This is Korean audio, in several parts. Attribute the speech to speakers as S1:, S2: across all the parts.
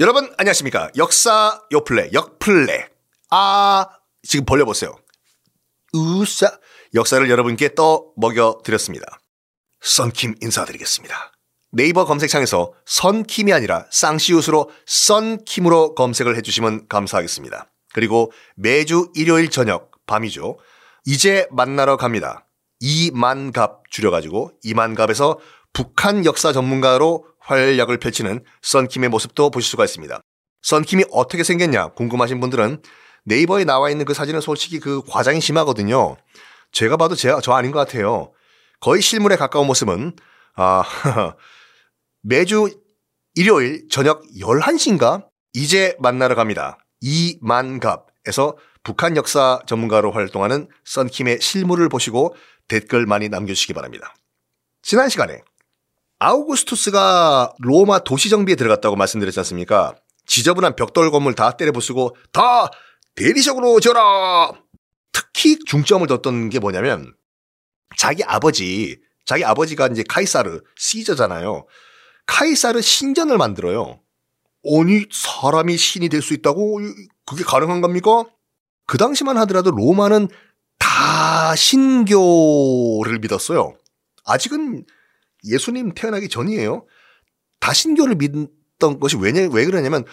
S1: 여러분 안녕하십니까? 역사 요플레 역플레. 아 지금 벌려보세요. 우싸 역사를 여러분께 떠 먹여 드렸습니다. 썬킴 인사드리겠습니다. 네이버 검색창에서 선킴이 아니라 쌍시웃으로 썬킴으로 검색을 해주시면 감사하겠습니다. 그리고 매주 일요일 저녁 밤이죠. 이제 만나러 갑니다. 이만갑 줄여가지고 이만갑에서 북한 역사 전문가로 활약을 펼치는 썬킴의 모습도 보실 수가 있습니다. 썬킴이 어떻게 생겼냐 궁금하신 분들은 네이버에 나와 있는 그 사진은 솔직히 그 과장이 심하거든요. 제가 봐도 제가 저 아닌 것 같아요. 거의 실물에 가까운 모습은 아 매주 일요일 저녁 11시인가 이제 만나러 갑니다. 이만갑에서 북한 역사 전문가로 활동하는 썬킴의 실물을 보시고 댓글 많이 남겨주시기 바랍니다. 지난 시간에 아우구스투스가 로마 도시 정비에 들어갔다고 말씀드렸지 않습니까? 지저분한 벽돌 건물 다 때려 부수고 다 대리석으로 지어라! 특히 중점을 뒀던 게 뭐냐면 자기 아버지, 자기 아버지가 이제 카이사르, 시저잖아요. 카이사르 신전을 만들어요. 아니, 사람이 신이 될 수 있다고? 그게 가능한 겁니까? 그 당시만 하더라도 로마는 다 신교를 믿었어요. 아직은 예수님 태어나기 전이에요. 다신교를 믿던 것이 왜냐, 왜 그러냐면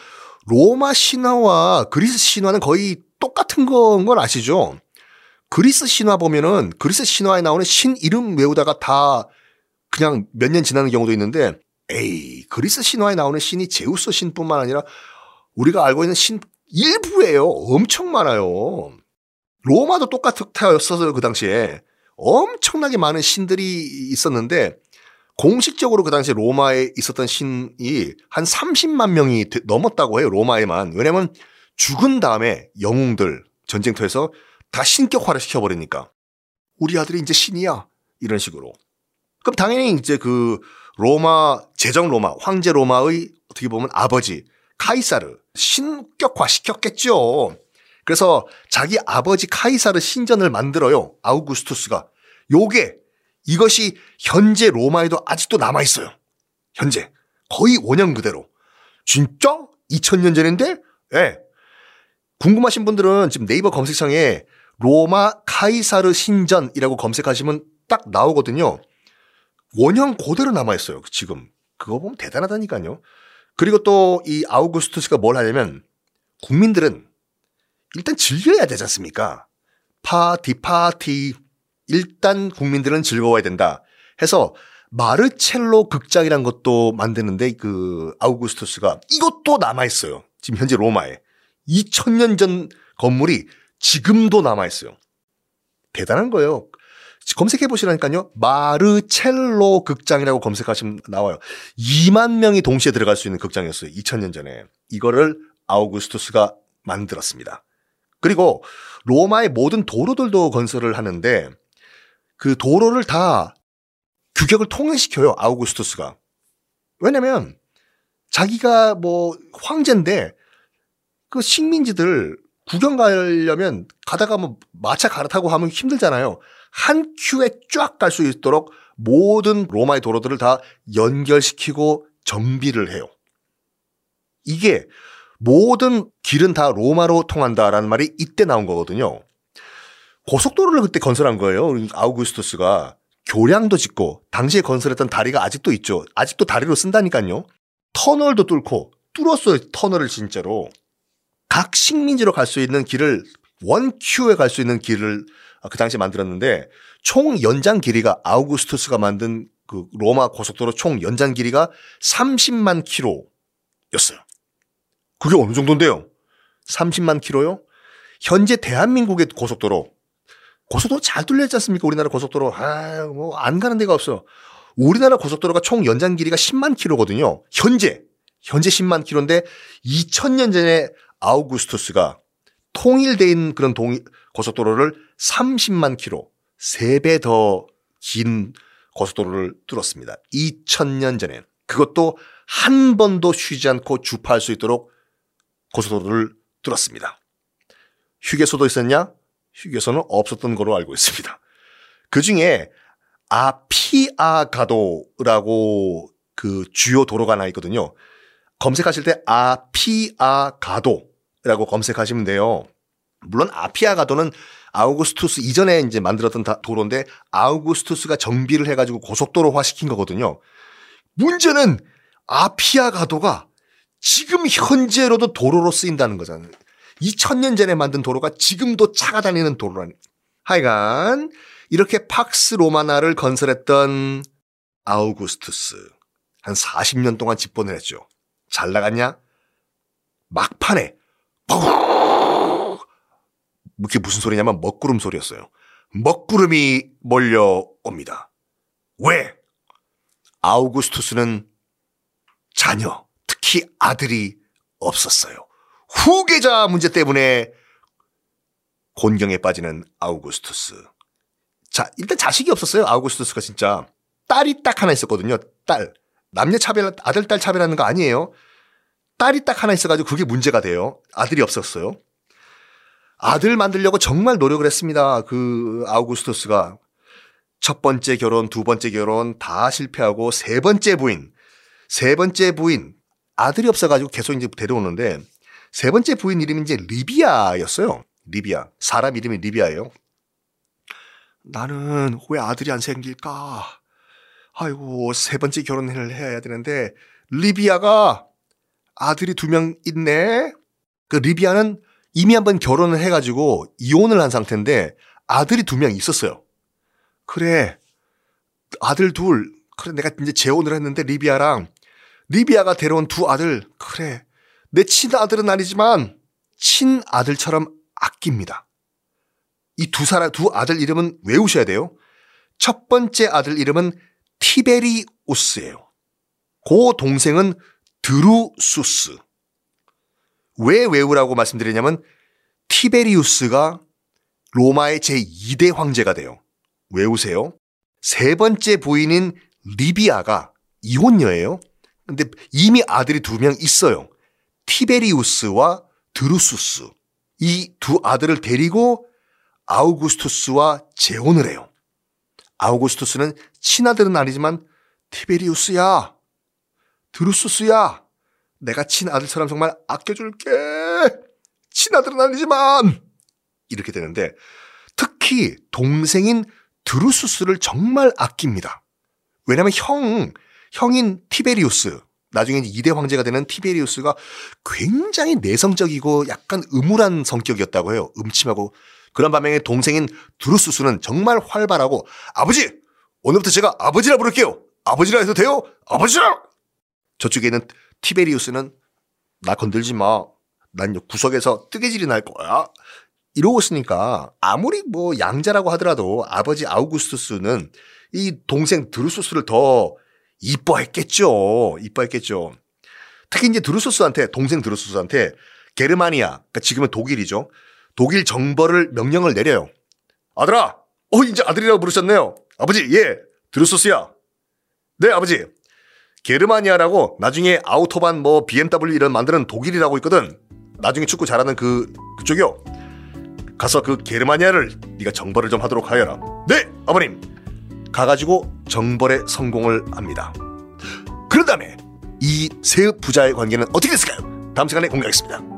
S1: 로마 신화와 그리스 신화는 거의 똑같은 건 걸 아시죠? 그리스 신화 보면은 그리스 신화에 나오는 신 이름 외우다가 다 그냥 몇 년 지나는 경우도 있는데 에이, 그리스 신화에 나오는 신이 제우스 신뿐만 아니라 우리가 알고 있는 신 일부예요. 엄청 많아요. 로마도 똑같았어요, 그 당시에. 엄청나게 많은 신들이 있었는데 공식적으로 그 당시 로마에 있었던 신이 한 30만 명이 넘었다고 해요. 로마에만. 왜냐면 죽은 다음에 영웅들 전쟁터에서 다 신격화를 시켜버리니까. 우리 아들이 이제 신이야. 이런 식으로. 그럼 당연히 이제 그 로마, 제정 로마, 황제 로마의 어떻게 보면 아버지, 카이사르, 신격화 시켰겠죠. 그래서 자기 아버지 카이사르 신전을 만들어요. 아우구스투스가. 요게 이것이 현재 로마에도 아직도 남아 있어요. 현재 거의 원형 그대로. 진짜? 2000년 전인데? 예. 네. 궁금하신 분들은 지금 네이버 검색창에 로마 카이사르 신전이라고 검색하시면 딱 나오거든요. 원형 그대로 남아 있어요. 지금. 그거 보면 대단하다니까요. 그리고 또 이 아우구스투스가 뭘 하냐면 국민들은 일단 즐겨야 되지 않습니까? 파티 파티 일단 국민들은 즐거워야 된다 해서 마르첼로 극장이란 것도 만드는데 그 아우구스투스가 이것도 남아 있어요. 지금 현재 로마에 2000년 전 건물이 지금도 남아 있어요. 대단한 거예요. 검색해 보시라니까요. 마르첼로 극장이라고 검색하시면 나와요. 2만 명이 동시에 들어갈 수 있는 극장이었어요. 2000년 전에. 이거를 아우구스투스가 만들었습니다. 그리고 로마의 모든 도로들도 건설을 하는데 그 도로를 다 규격을 통일시켜요. 아우구스투스가. 왜냐면 자기가 뭐 황제인데 그 식민지들 구경 가려면 가다가 뭐 마차 갈아타고 하면 힘들잖아요. 한 큐에 쫙 갈 수 있도록 모든 로마의 도로들을 다 연결시키고 정비를 해요. 이게 모든 길은 다 로마로 통한다라는 말이 이때 나온 거거든요. 고속도로를 그때 건설한 거예요. 아우구스투스가 교량도 짓고 당시에 건설했던 다리가 아직도 있죠. 아직도 다리로 쓴다니까요. 터널도 뚫고 뚫었어요. 터널을 진짜로. 각 식민지로 갈 수 있는 길을 원큐에 갈 수 있는 길을 그 당시에 만들었는데 총 연장 길이가 아우구스투스가 만든 그 로마 고속도로 총 연장 길이가 30만 킬로였어요. 그게 어느 정도인데요? 30만 킬로요? 현재 대한민국의 고속도로 고속도로 잘 뚫려 있지 않습니까? 우리나라 고속도로. 아, 뭐, 안 가는 데가 없어. 우리나라 고속도로가 총 연장 길이가 10만 킬로거든요. 현재. 현재 10만 킬로인데 2000년 전에 아우구스투스가 통일된 그런 동, 고속도로를 30만 킬로, 3배 더 긴 고속도로를 뚫었습니다. 2000년 전에. 그것도 한 번도 쉬지 않고 주파할 수 있도록 고속도로를 뚫었습니다. 휴게소도 있었냐? 휴게소는 없었던 거로 알고 있습니다. 그 중에 아피아가도라고 그 주요 도로가 하나 있거든요. 검색하실 때 아피아가도라고 검색하시면 돼요. 물론 아피아가도는 아우구스투스 이전에 이제 만들었던 도로인데 아우구스투스가 정비를 해가지고 고속도로화 시킨 거거든요. 문제는 아피아가도가 지금 현재로도 도로로 쓰인다는 거잖아요. 2000년 전에 만든 도로가 지금도 차가 다니는 도로라니. 하여간 이렇게 팍스 로마나를 건설했던 아우구스투스 한 40년 동안 집권을 했죠. 잘 나갔냐? 막판에 그게 무슨 소리냐면 먹구름 소리였어요. 먹구름이 몰려옵니다. 왜? 아우구스투스는 자녀, 특히 아들이 없었어요. 후계자 문제 때문에 곤경에 빠지는 아우구스투스. 자, 일단 자식이 없었어요. 아우구스투스가 진짜. 딸이 딱 하나 있었거든요. 딸. 남녀 차별, 아들, 딸 차별하는 거 아니에요. 딸이 딱 하나 있어가지고 그게 문제가 돼요. 아들이 없었어요. 아들 만들려고 정말 노력을 했습니다. 그 아우구스투스가. 첫 번째 결혼, 두 번째 결혼 다 실패하고 세 번째 부인, 세 번째 부인, 아들이 없어가지고 계속 이제 데려오는데 세 번째 부인 이름이 이제 리비아였어요. 리비아. 사람 이름이 리비아예요. 나는 왜 아들이 안 생길까? 아이고, 세 번째 결혼을 해야 되는데, 리비아가 아들이 두 명 있네? 그 리비아는 이미 한 번 결혼을 해가지고 이혼을 한 상태인데 아들이 두 명 있었어요. 그래, 아들 둘, 그래, 내가 이제 재혼을 했는데 리비아랑 리비아가 데려온 두 아들, 그래, 내 친아들은 아니지만 친아들처럼 아낍니다. 이 두 사람, 두 아들 이름은 외우셔야 돼요. 첫 번째 아들 이름은 티베리우스예요. 고 동생은 드루수스. 왜 외우라고 말씀드리냐면 티베리우스가 로마의 제2대 황제가 돼요. 외우세요. 세 번째 부인인 리비아가 이혼녀예요. 근데 이미 아들이 두 명 있어요. 티베리우스와 드루수스. 이 두 아들을 데리고 아우구스투스와 재혼을 해요. 아우구스투스는 친아들은 아니지만 티베리우스야, 드루수스야, 내가 친아들처럼 정말 아껴줄게. 친아들은 아니지만 이렇게 되는데 특히 동생인 드루수스를 정말 아낍니다. 왜냐하면 형, 형인 티베리우스, 나중에 이대 황제가 되는 티베리우스가 굉장히 내성적이고 약간 음울한 성격이었다고 해요. 음침하고. 그런 반면에 동생인 드루수스는 정말 활발하고 아버지! 오늘부터 제가 아버지라 부를게요. 아버지라 해도 돼요? 아버지라! 저쪽에 있는 티베리우스는 나 건들지 마. 난 구석에서 뜨개질이 날 거야. 이러고 있으니까 아무리 뭐 양자라고 하더라도 아버지 아우구스투스는 이 동생 드루수스를 더 이뻐했겠죠. 이뻐했겠죠. 특히 이제 드루소스한테 동생 드루소스한테 게르마니아, 그러니까 지금은 독일이죠. 독일 정벌을 명령을 내려요. 아들아, 어 이제 아들이라고 부르셨네요. 아버지, 예, 드루소스야. 네, 아버지. 게르마니아라고 나중에 아우토반 뭐 BMW 이런 만드는 독일이라고 있거든. 나중에 축구 잘하는 그 그쪽이요. 가서 그 게르마니아를 네가 정벌을 좀 하도록 하여라. 네, 아버님. 가가지고 정벌에 성공을 합니다. 그런 다음에 이 세 부자의 관계는 어떻게 됐을까요? 다음 시간에 공개하겠습니다.